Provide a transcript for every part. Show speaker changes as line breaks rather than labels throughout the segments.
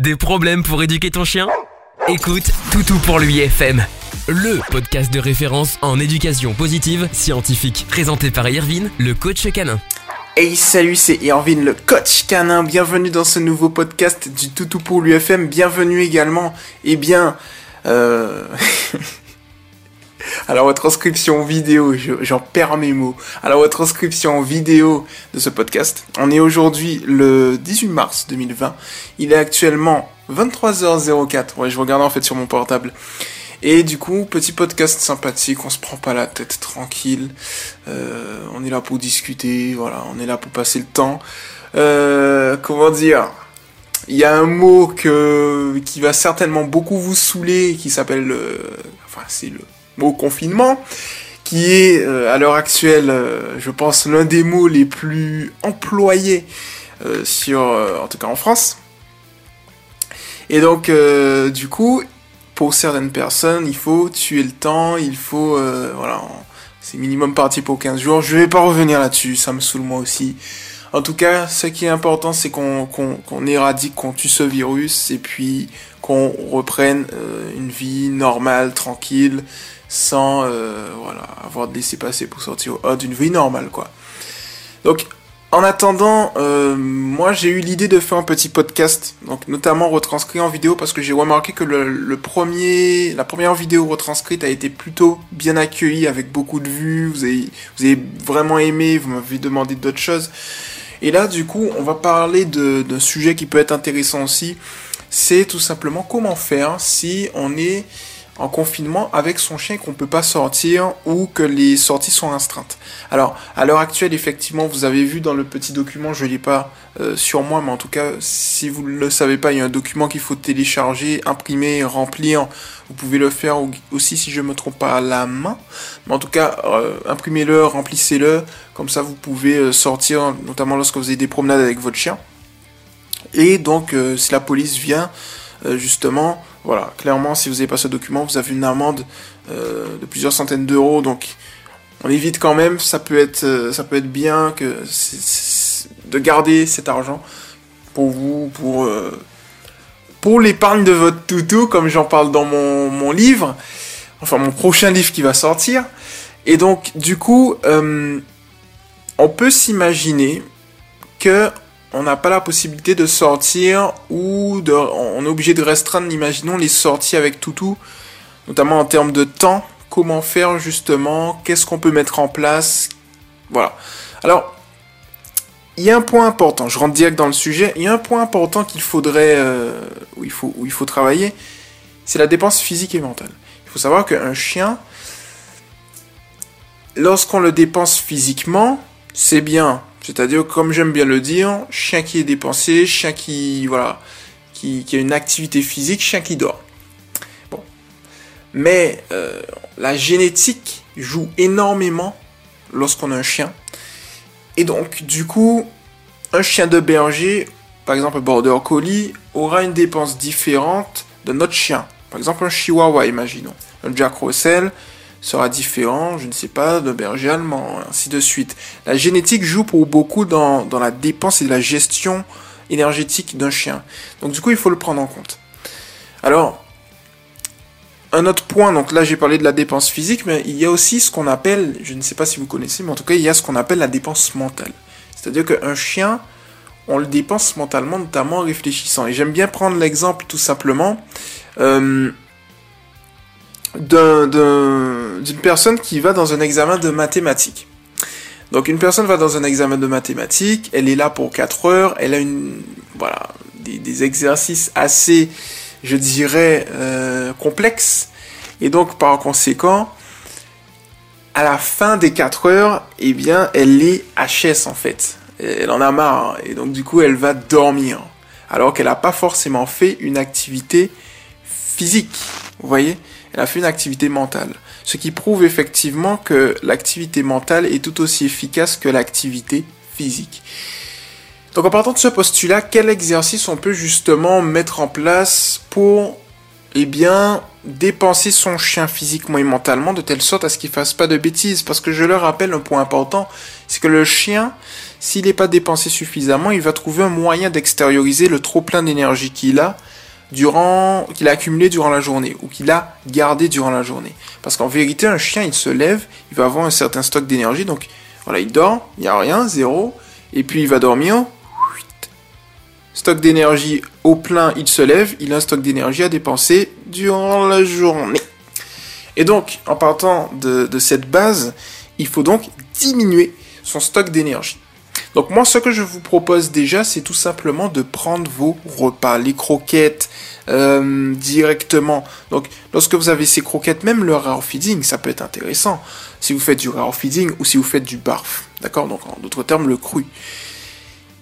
Des problèmes pour éduquer ton chien? Écoute Toutou pour lui FM, le podcast de référence en éducation positive scientifique, présenté par Irvine, le coach canin.
Hey salut, c'est Irvine le coach canin, bienvenue dans ce nouveau podcast du Toutou pour l'UFM, bienvenue également, eh bien, euh... à la retranscription vidéo, j'en perds mes mots, à la retranscription vidéo de ce podcast. On est aujourd'hui le 18 mars 2020, il est actuellement 23h04, ouais je regarde en fait sur mon portable. Et du coup, petit podcast sympathique, on se prend pas la tête, tranquille. Euh, on est là pour discuter, voilà, on est là pour passer le temps. Euh, comment dire? Il y a un mot qui va certainement beaucoup vous saouler, qui s'appelle, euh, enfin c'est le mot confinement, qui est à l'heure actuelle, je pense, l'un des mots les plus employés sur, en tout cas en France. Et donc, du coup, pour certaines personnes, il faut tuer le temps, il faut, euh, voilà, c'est minimum parti pour 15 jours. Je vais pas revenir là-dessus, ça me saoule moi aussi. En tout cas, ce qui est important, c'est qu'on qu'on éradique, qu'on tue ce virus, et puis reprenne euh, une vie normale, tranquille, sans euh, voilà avoir de laisser passer pour sortir d'une vie normale, quoi. Donc, en attendant, euh, moi j'ai eu l'idée de faire un petit podcast, donc notamment retranscrit en vidéo parce que j'ai remarqué que le, premier, la première vidéo retranscrite a été plutôt bien accueillie avec beaucoup de vues. Vous avez, vous avez vraiment aimé, vous m'avez demandé d'autres choses. Et là, du coup, on va parler d'un sujet qui peut être intéressant aussi. C'est tout simplement comment faire si on est en confinement avec son chien qu'on ne peut pas sortir ou que les sorties sont restreintes. Alors, à l'heure actuelle, effectivement, vous avez vu dans le petit document, je ne l'ai pas euh, sur moi, mais en tout cas, si vous ne le savez pas, il y a un document qu'il faut télécharger, imprimer, remplir. Vous pouvez le faire aussi, si je ne me trompe pas, à la main. Mais en tout cas, euh, imprimez-le, remplissez-le. Comme ça, vous pouvez euh, sortir, notamment lorsque vous avez des promenades avec votre chien. Et donc, si la police vient, justement, voilà, clairement, si vous n'avez pas ce document, vous avez une amende euh, de plusieurs centaines d'euros. Donc, on évite quand même. Ça peut être, euh, ça peut être bien que de garder cet argent pour vous, pour euh, pour l'épargne de votre toutou, comme j'en parle dans mon, mon, livre, enfin mon prochain livre qui va sortir. Et donc, du coup, on peut s'imaginer que on n'a pas la possibilité de sortir ou de, on est obligé de restreindre, imaginons, les sorties avec Toutou, notamment en termes de temps. Comment faire justement? Qu'est-ce qu'on peut mettre en place? Voilà. Alors, il y a un point important, je rentre direct dans le sujet, il y a un point important qu'il faudrait, euh, où, il faut, où il faut travailler, c'est la dépense physique et mentale. Il faut savoir qu'un chien, lorsqu'on le dépense physiquement, c'est bien c'est-à-dire, comme j'aime bien le dire, chien qui est dépensé, chien qui, voilà, qui, a une activité physique, chien qui dort. Bon. Mais euh, la génétique joue énormément lorsqu'on a un chien. Et donc, du coup, un chien de berger, par exemple un border collie, aura une dépense différente de notre chien. Par exemple, un chihuahua, imaginons. Un Jack Russell, sera différent, je ne sais pas, de berger allemand, ainsi de suite. La génétique joue pour beaucoup dans, dans la dépense et la gestion énergétique d'un chien. Donc du coup, il faut le prendre en compte. Alors, un autre point, donc là j'ai parlé de la dépense physique, mais il y a aussi ce qu'on appelle, je ne sais pas si vous connaissez, mais en tout cas il y a ce qu'on appelle la dépense mentale. C'est-à-dire qu'un chien, on le dépense mentalement, notamment en réfléchissant. Et j'aime bien prendre l'exemple tout simplement. Euh, d'une personne qui va dans un examen de mathématiques. Donc une personne va dans un examen de mathématiques, elle est là pour 4 heures, elle a une voilà des, exercices assez, je dirais, euh, complexes. Et donc par conséquent, à la fin des 4 heures, eh bien, elle est HS en fait. Elle en a marre. Et donc du coup, elle va dormir. Alors qu'elle n'a pas forcément fait une activité physique. Vous voyez elle a fait une activité mentale. Ce qui prouve effectivement que l'activité mentale est tout aussi efficace que l'activité physique. Donc en partant de ce postulat, quel exercice on peut justement mettre en place pour, eh bien, dépenser son chien physiquement et mentalement de telle sorte à ce qu'il fasse pas de bêtises? Parce que je le rappelle, un point important, c'est que le chien, s'il n'est pas dépensé suffisamment, il va trouver un moyen d'extérioriser le trop plein d'énergie qu'il a durant, qu'il a accumulé durant la journée ou qu'il a gardé durant la journée. Parce qu'en vérité, un chien, il se lève, il va avoir un certain stock d'énergie, donc voilà, il dort, il n'y a rien, zéro, et puis il va dormir, stock d'énergie au plein, il se lève, il a un stock d'énergie à dépenser durant la journée. Et donc, en partant de, de cette base, il faut donc diminuer son stock d'énergie. Donc moi, ce que je vous propose déjà, c'est tout simplement de prendre vos repas, les croquettes euh, directement. Donc lorsque vous avez ces croquettes, même le raw feeding, ça peut être intéressant. Si vous faites du raw feeding ou si vous faites du barf, d'accord? Donc en d'autres termes, le cru.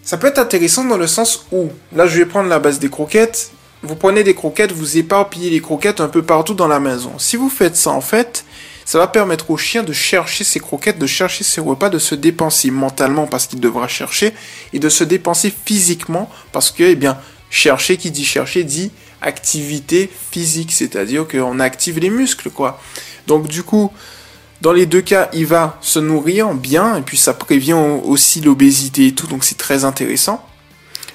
Ça peut être intéressant dans le sens où, là je vais prendre la base des croquettes, vous prenez des croquettes, vous éparpillez les croquettes un peu partout dans la maison. Si vous faites ça en fait, ça va permettre au chien de chercher ses croquettes, de chercher ses repas, de se dépenser mentalement parce qu'il devra chercher et de se dépenser physiquement parce que, eh bien, chercher, qui dit chercher, dit activité physique, c'est-à-dire qu'on active les muscles, quoi. Donc, du coup, dans les deux cas, il va se nourrir bien et puis ça prévient aussi l'obésité et tout, donc c'est très intéressant.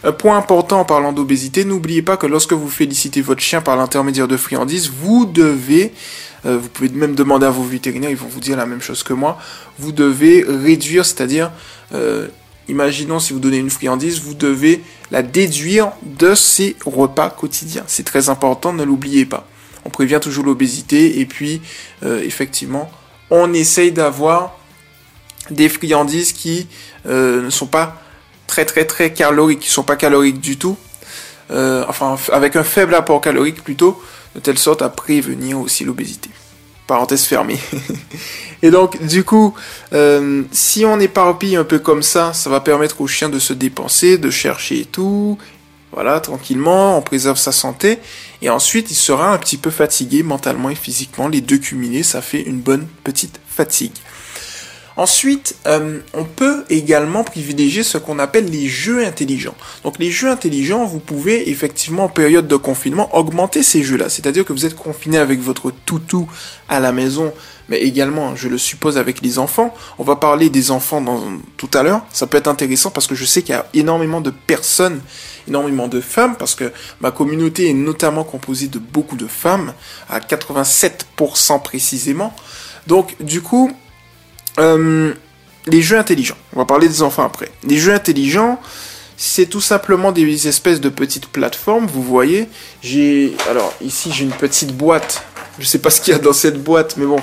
Un point important en parlant d'obésité, n'oubliez pas que lorsque vous félicitez votre chien par l'intermédiaire de friandises, vous devez euh, vous pouvez même demander à vos vétérinaires, ils vont vous dire la même chose que moi. Vous devez réduire, c'est-à-dire, euh, imaginons si vous donnez une friandise, vous devez la déduire de ses repas quotidiens. C'est très important, ne l'oubliez pas. On prévient toujours l'obésité et puis, euh, effectivement, on essaye d'avoir des friandises qui ne sont pas très très très caloriques, qui sont pas caloriques du tout, enfin avec un faible apport calorique plutôt, de telle sorte à prévenir aussi l'obésité. Parenthèse fermée. et donc, du coup, euh, si on éparpille un peu comme ça, ça va permettre au chien de se dépenser, de chercher tout. Voilà, tranquillement, on préserve sa santé. Et ensuite, il sera un petit peu fatigué mentalement et physiquement. Les deux cumulés, ça fait une bonne petite fatigue. Ensuite, euh, on peut également privilégier ce qu'on appelle les jeux intelligents. Donc les jeux intelligents, vous pouvez effectivement en période de confinement augmenter ces jeux-là. C'est-à-dire que vous êtes confiné avec votre toutou à la maison, mais également, je le suppose, avec les enfants. On va parler des enfants dans, tout à l'heure. Ça peut être intéressant parce que je sais qu'il y a énormément de personnes, énormément de femmes, parce que ma communauté est notamment composée de beaucoup de femmes, à 87% précisément. Donc du coup, euh, les jeux intelligents. On va parler des enfants après. Les jeux intelligents, c'est tout simplement des espèces de petites plateformes. Vous voyez, j'ai alors ici j'ai une petite boîte. Je sais pas ce qu'il y a dans cette boîte, mais bon.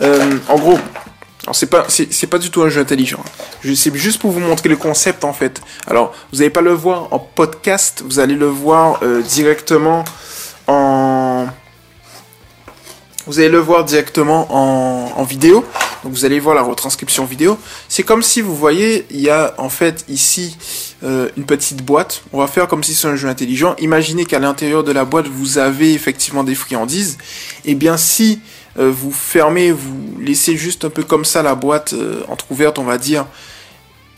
Euh, en gros, c'est pas c'est pas du tout un jeu intelligent. C'est juste pour vous montrer le concept en fait. Alors vous n'allez pas le voir en podcast, vous allez le voir euh, directement en vous allez le voir directement en, en vidéo. Donc vous allez voir la retranscription vidéo. C'est comme si vous voyez, il y a en fait ici euh, une petite boîte. On va faire comme si c'est un jeu intelligent. Imaginez qu'à l'intérieur de la boîte, vous avez effectivement des friandises. Et eh bien si euh, vous fermez, vous laissez juste un peu comme ça la boîte euh, entrouverte, on va dire,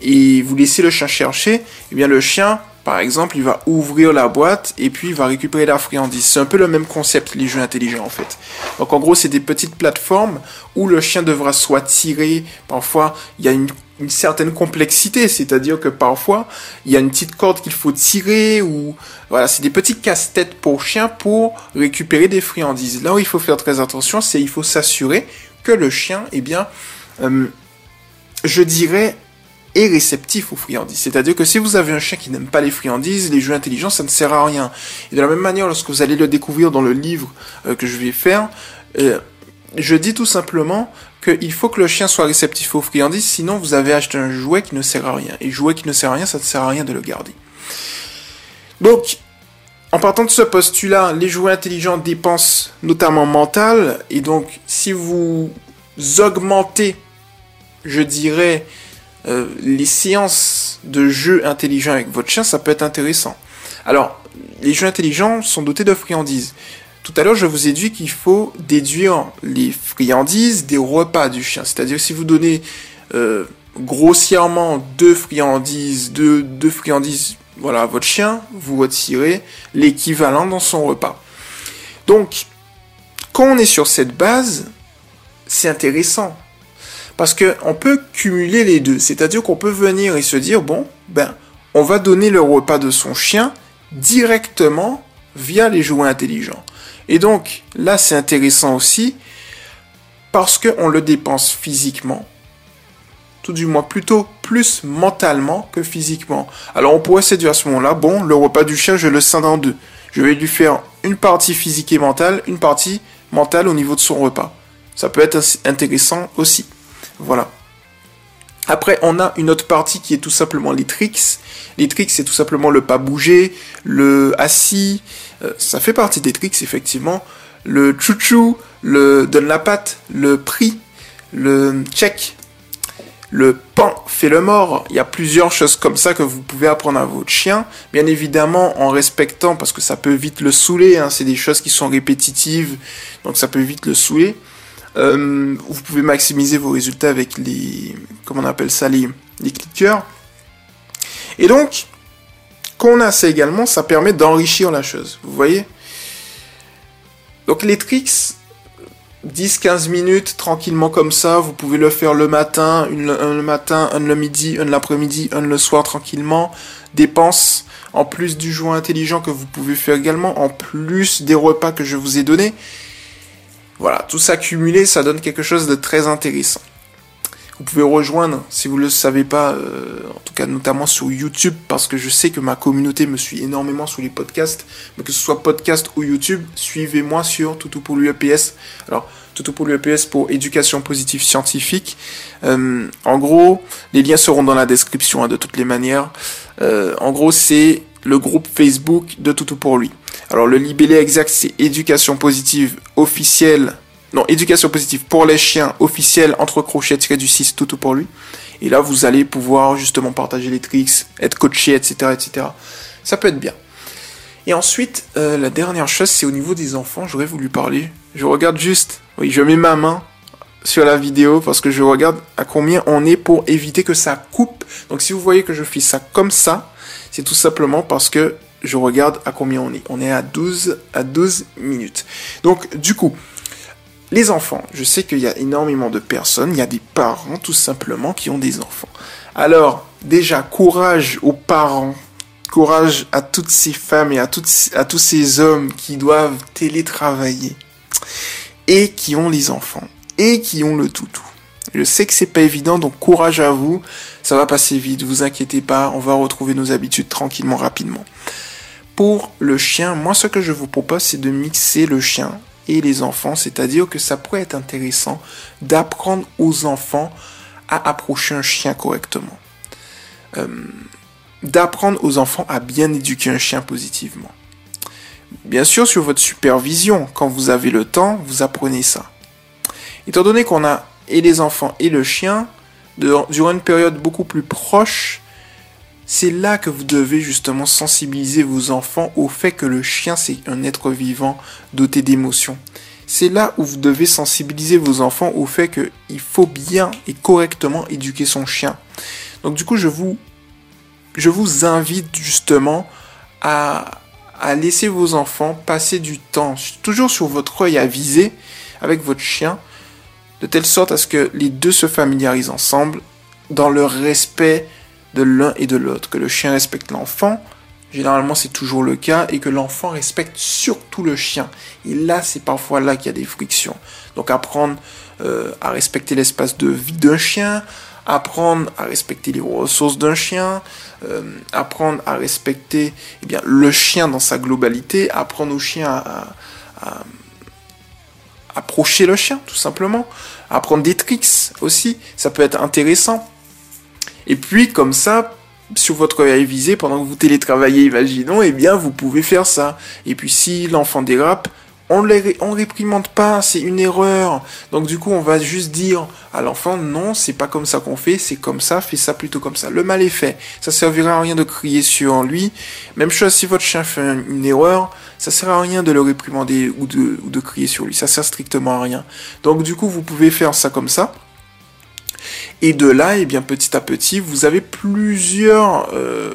et vous laissez le chien chercher, et eh bien le chien par exemple, il va ouvrir la boîte et puis il va récupérer la friandise. C'est un peu le même concept, les jeux intelligents en fait. Donc en gros, c'est des petites plateformes où le chien devra soit tirer. Parfois, il y a une, certaine complexité, c'est-à-dire que parfois, il y a une petite corde qu'il faut tirer ou voilà, c'est des petits casse-têtes pour chien pour récupérer des friandises. Là où il faut faire très attention, c'est il faut s'assurer que le chien, eh bien, euh, je dirais, est réceptif aux friandises. C'est-à-dire que si vous avez un chien qui n'aime pas les friandises, les jeux intelligents, ça ne sert à rien. Et de la même manière, lorsque vous allez le découvrir dans le livre euh, que je vais faire, euh, je dis tout simplement qu'il faut que le chien soit réceptif aux friandises, sinon vous avez acheté un jouet qui ne sert à rien. Et jouet qui ne sert à rien, ça ne sert à rien de le garder. Donc, en partant de ce postulat, les jouets intelligents dépensent notamment mental, et donc si vous augmentez, je dirais, euh, les séances de jeux intelligents avec votre chien, ça peut être intéressant. Alors, les jeux intelligents sont dotés de friandises. Tout à l'heure, je vous ai dit qu'il faut déduire les friandises des repas du chien. C'est-à-dire si vous donnez euh, grossièrement deux friandises, deux, friandises, voilà, à votre chien, vous retirez l'équivalent dans son repas. Donc, quand on est sur cette base, c'est intéressant. Parce qu'on peut cumuler les deux. C'est-à-dire qu'on peut venir et se dire, bon, ben, on va donner le repas de son chien directement via les jouets intelligents. Et donc là, c'est intéressant aussi parce qu'on le dépense physiquement, tout du moins plutôt plus mentalement que physiquement. Alors on pourrait se dire à ce moment-là, bon, le repas du chien, je le scinde en deux. Je vais lui faire une partie physique et mentale, une partie mentale au niveau de son repas. Ça peut être intéressant aussi. Voilà. Après, on a une autre partie qui est tout simplement les tricks. Les tricks, c'est tout simplement le pas bouger, le assis. Euh, ça fait partie des tricks, effectivement. Le chouchou, le donne la patte, le prix, le check, le pan fait le mort. Il y a plusieurs choses comme ça que vous pouvez apprendre à votre chien. Bien évidemment, en respectant, parce que ça peut vite le saouler. Hein. c'est des choses qui sont répétitives, donc ça peut vite le saouler. Euh, vous pouvez maximiser vos résultats avec les, comment on appelle ça, les, les clickers. Et donc, quand on a ça également, ça permet d'enrichir la chose. Vous voyez? Donc les tricks, 10-15 minutes tranquillement comme ça, vous pouvez le faire le matin, un le matin, un le midi, un l'après-midi, un le soir tranquillement. Dépenses en plus du jouet intelligent que vous pouvez faire également, en plus des repas que je vous ai donnés. Voilà, tout ça cumulé, ça donne quelque chose de très intéressant. Vous pouvez rejoindre, si vous ne le savez pas, euh, en tout cas notamment sur YouTube, parce que je sais que ma communauté me suit énormément sur les podcasts, mais que ce soit podcast ou YouTube, suivez-moi sur Toutou pour l'UEPS. Alors, Toutou pour l'UEPS pour éducation positive scientifique. Euh, en gros, les liens seront dans la description hein, de toutes les manières. Euh, en gros, c'est le groupe Facebook de Toutou pour lui. Alors le libellé exact c'est éducation positive officielle. Non, éducation positive pour les chiens officielle entre crochets tiré du 6 Toutou pour lui. Et là vous allez pouvoir justement partager les tricks, être coaché, etc. etc. Ça peut être bien. Et ensuite, euh, la dernière chose, c'est au niveau des enfants, j'aurais voulu parler. Je regarde juste, oui, je mets ma main sur la vidéo parce que je regarde à combien on est pour éviter que ça coupe. Donc si vous voyez que je fais ça comme ça, c'est tout simplement parce que je regarde à combien on est. On est à 12, à 12 minutes. Donc, du coup, les enfants, je sais qu'il y a énormément de personnes, il y a des parents tout simplement qui ont des enfants. Alors, déjà, courage aux parents, courage à toutes ces femmes et à, tous ces hommes qui doivent télétravailler et qui ont les enfants et qui ont le toutou. Je sais que c'est pas évident, donc courage à vous. Ça va passer vite, vous inquiétez pas, on va retrouver nos habitudes tranquillement, rapidement. Pour le chien, moi ce que je vous propose, c'est de mixer le chien et les enfants, c'est-à-dire que ça pourrait être intéressant d'apprendre aux enfants à approcher un chien correctement. Euh, d'apprendre aux enfants à bien éduquer un chien positivement. Bien sûr, sur votre supervision, quand vous avez le temps, vous apprenez ça. Étant donné qu'on a et les enfants et le chien, durant une période beaucoup plus proche, c'est là que vous devez justement sensibiliser vos enfants au fait que le chien c'est un être vivant doté d'émotions. C'est là où vous devez sensibiliser vos enfants au fait qu'il faut bien et correctement éduquer son chien. Donc du coup, je vous, je vous invite justement à, à laisser vos enfants passer du temps, toujours sur votre œil à viser avec votre chien, de telle sorte à ce que les deux se familiarisent ensemble dans le respect de l'un et de l'autre, que le chien respecte l'enfant, généralement c'est toujours le cas, et que l'enfant respecte surtout le chien. Et là, c'est parfois là qu'il y a des frictions. Donc apprendre euh, à respecter l'espace de vie d'un chien, apprendre à respecter les ressources d'un chien, euh, apprendre à respecter eh bien, le chien dans sa globalité, apprendre au chien à, à approcher le chien, tout simplement. Apprendre des tricks aussi, ça peut être intéressant. Et puis, comme ça, sur votre œil pendant que vous télétravaillez, imaginons, eh bien, vous pouvez faire ça. Et puis, si l'enfant dérape, on ne réprimande pas, c'est une erreur. Donc du coup, on va juste dire à l'enfant, non, c'est pas comme ça qu'on fait, c'est comme ça, fais ça plutôt comme ça. Le mal est fait. Ça servira à rien de crier sur lui. Même chose si votre chien fait une erreur, ça sert à rien de le réprimander ou de, crier sur lui. Ça sert strictement à rien. Donc du coup, vous pouvez faire ça comme ça. Et de là, eh bien petit à petit, vous avez plusieurs, euh,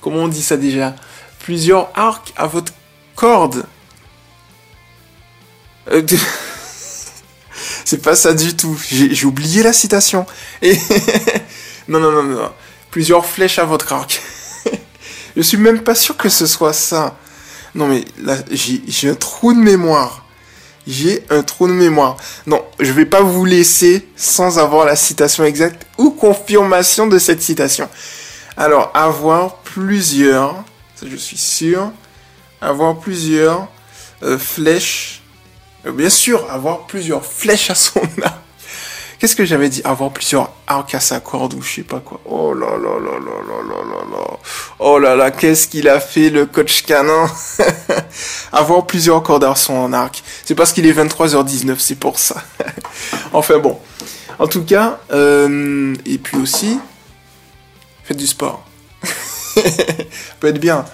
comment on dit ça déjà, plusieurs arcs à votre corde c'est pas ça du tout. J'ai oublié la citation. Non, non, non, non. Plusieurs flèches à votre arc. Je suis même pas sûr que ce soit ça. Non mais là, j'ai un trou de mémoire. J'ai un trou de mémoire. Non, je vais pas vous laisser sans avoir la citation exacte ou confirmation de cette citation. Alors, avoir plusieurs, ça je suis sûr, avoir plusieurs euh, flèches, euh, bien sûr, avoir plusieurs flèches à son arc. Qu'est-ce que j'avais dit Avoir plusieurs arcs à sa corde ou je sais pas quoi. Oh là là là là là là là là. Oh là là, qu'est-ce qu'il a fait le coach canin Avoir plusieurs cordes à son arc. C'est parce qu'il est 23h19, c'est pour ça. enfin bon. En tout cas, euh, et puis aussi, faites du sport. ça peut être bien.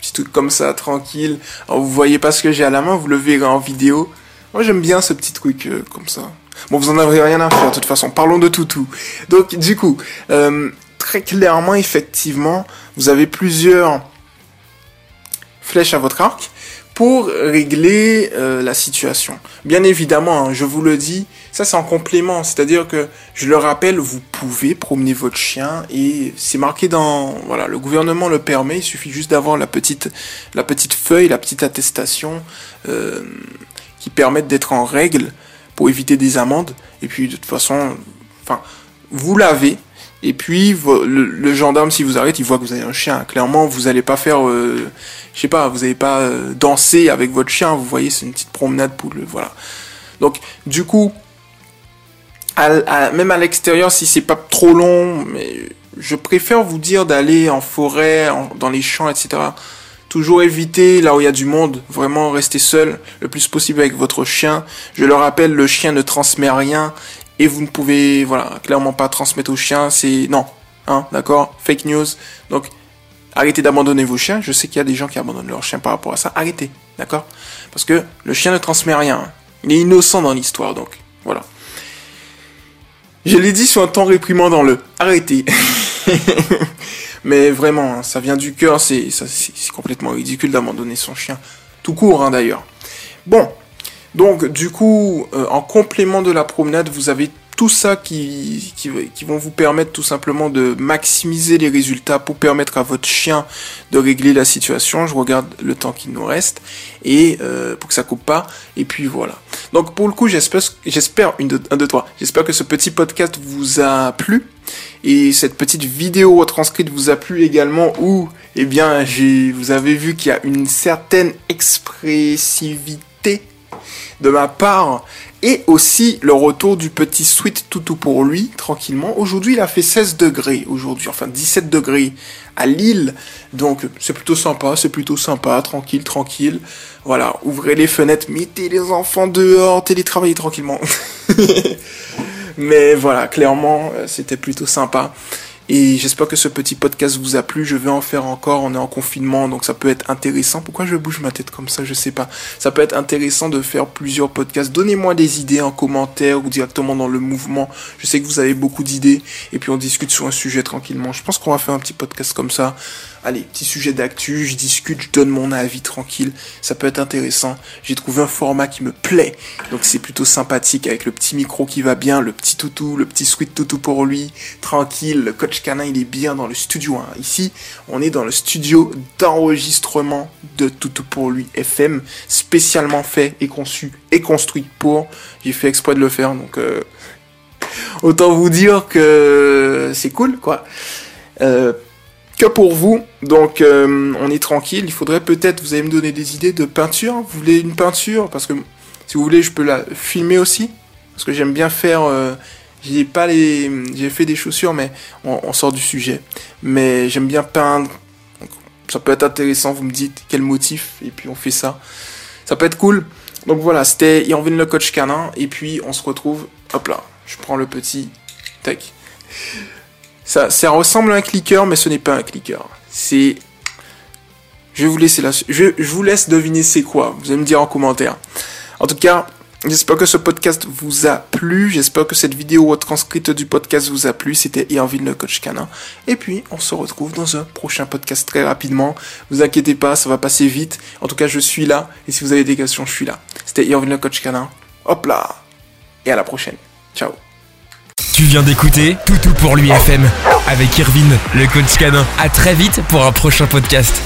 Petit truc comme ça, tranquille. Alors, vous voyez pas ce que j'ai à la main, vous le verrez en vidéo. Moi j'aime bien ce petit truc euh, comme ça. Bon, vous en avez rien à faire de toute façon. Parlons de toutou. Donc, du coup, euh, très clairement, effectivement, vous avez plusieurs flèches à votre arc pour régler euh, la situation. Bien évidemment, hein, je vous le dis, ça c'est en complément, c'est-à-dire que je le rappelle, vous pouvez promener votre chien et c'est marqué dans voilà, le gouvernement le permet, il suffit juste d'avoir la petite la petite feuille, la petite attestation euh, qui permettent d'être en règle pour éviter des amendes. Et puis de toute façon, enfin, vous l'avez. Et puis le, gendarme, si vous arrête, il voit que vous avez un chien. Clairement, vous n'allez pas faire, euh, je sais pas, vous n'allez pas euh, danser avec votre chien. Vous voyez, c'est une petite promenade pour le, voilà. Donc du coup, même à l'extérieur, si c'est pas trop long, mais je préfère vous dire d'aller en forêt, dans les champs, etc. Toujours éviter là où il y a du monde, vraiment rester seul le plus possible avec votre chien. Je le rappelle, le chien ne transmet rien et vous ne pouvez voilà, clairement pas transmettre au chien, c'est non, hein, d'accord? Fake news. Donc arrêtez d'abandonner vos chiens. Je sais qu'il y a des gens qui abandonnent leurs chiens par rapport à ça. Arrêtez, d'accord? Parce que le chien ne transmet rien. Il est innocent dans l'histoire, donc voilà. Je l'ai dit sur un temps réprimandant le. Arrêtez. Mais vraiment, hein, ça vient du cœur, c'est complètement ridicule d'abandonner son chien. Tout court, hein, d'ailleurs. Bon, donc du coup, euh, en complément de la promenade, vous avez tout ça qui, vont vous permettre tout simplement de maximiser les résultats pour permettre à votre chien de régler la situation. Je regarde le temps qu'il nous reste et euh, pour que ça coupe pas. Et puis voilà. Donc pour le coup, j'espère, un. J'espère que ce petit podcast vous a plu et cette petite vidéo retranscrite vous a plu également. Ou eh bien, vous avez vu qu'il y a une certaine expressivité de ma part et aussi le retour du petit sweet toutou pour lui, tranquillement. Aujourd'hui, il a fait 16 degrés, aujourd'hui, enfin 17 degrés à Lille. Donc, c'est plutôt sympa, c'est plutôt sympa, tranquille, tranquille. Voilà, ouvrez les fenêtres, mettez les enfants dehors, télétravaillez tranquillement. Mais voilà, clairement, euh, c'était plutôt sympa. Et j'espère que ce petit podcast vous a plu. Je vais en faire encore. On est en confinement, donc ça peut être intéressant. Pourquoi je bouge ma tête comme ça? Je sais pas. Ça peut être intéressant de faire plusieurs podcasts. Donnez-moi des idées en commentaire ou directement dans le mouvement. Je sais que vous avez beaucoup d'idées. Et puis on discute sur un sujet tranquillement. Je pense qu'on va faire un petit podcast comme ça allez, petit sujet d'actu, je discute, je donne mon avis tranquille, ça peut être intéressant. J'ai trouvé un format qui me plaît, donc c'est plutôt sympathique avec le petit micro qui va bien, le petit toutou, le petit sweet toutou pour lui, tranquille. Le coach canin, il est bien dans le studio. Hein. Ici, on est dans le studio d'enregistrement de toutou pour lui FM, spécialement fait et conçu et construit pour. J'ai fait exprès de le faire, donc euh, autant vous dire que c'est cool, quoi. Euh, que pour vous. Donc euh, on est tranquille. Il faudrait peut-être, vous allez me donner des idées de peinture. Vous voulez une peinture? Parce que si vous voulez, je peux la filmer aussi. Parce que j'aime bien faire. Euh, j'ai pas les. J'ai fait des chaussures, mais on, sort du sujet. Mais j'aime bien peindre. ça peut être intéressant. Vous me dites quel motif et puis on fait ça. Ça peut être cool. Donc voilà, c'était Irvin le coach canin. Et puis on se retrouve. Hop là, je prends le petit. Tac. Ça, ressemble à un clicker, mais ce n'est pas un clicker. C'est. Je vais vous laisser là. Je vous laisse deviner c'est quoi. Vous allez me dire en commentaire. En tout cas, J'espère que ce podcast vous a plu. J'espère que cette vidéo transcrite du podcast vous a plu. C'était Irvine le coach canin. Et puis, on se retrouve dans un prochain podcast très rapidement. Vous inquiétez pas, ça va passer vite. En tout cas, je suis là. Et si vous avez des questions, je suis là. C'était Irvine le coach canin. Hop là. Et à la prochaine. Ciao.
Tu viens d'écouter Toutou pour lui FM avec Irvine, le coach canin. À très vite pour un prochain podcast.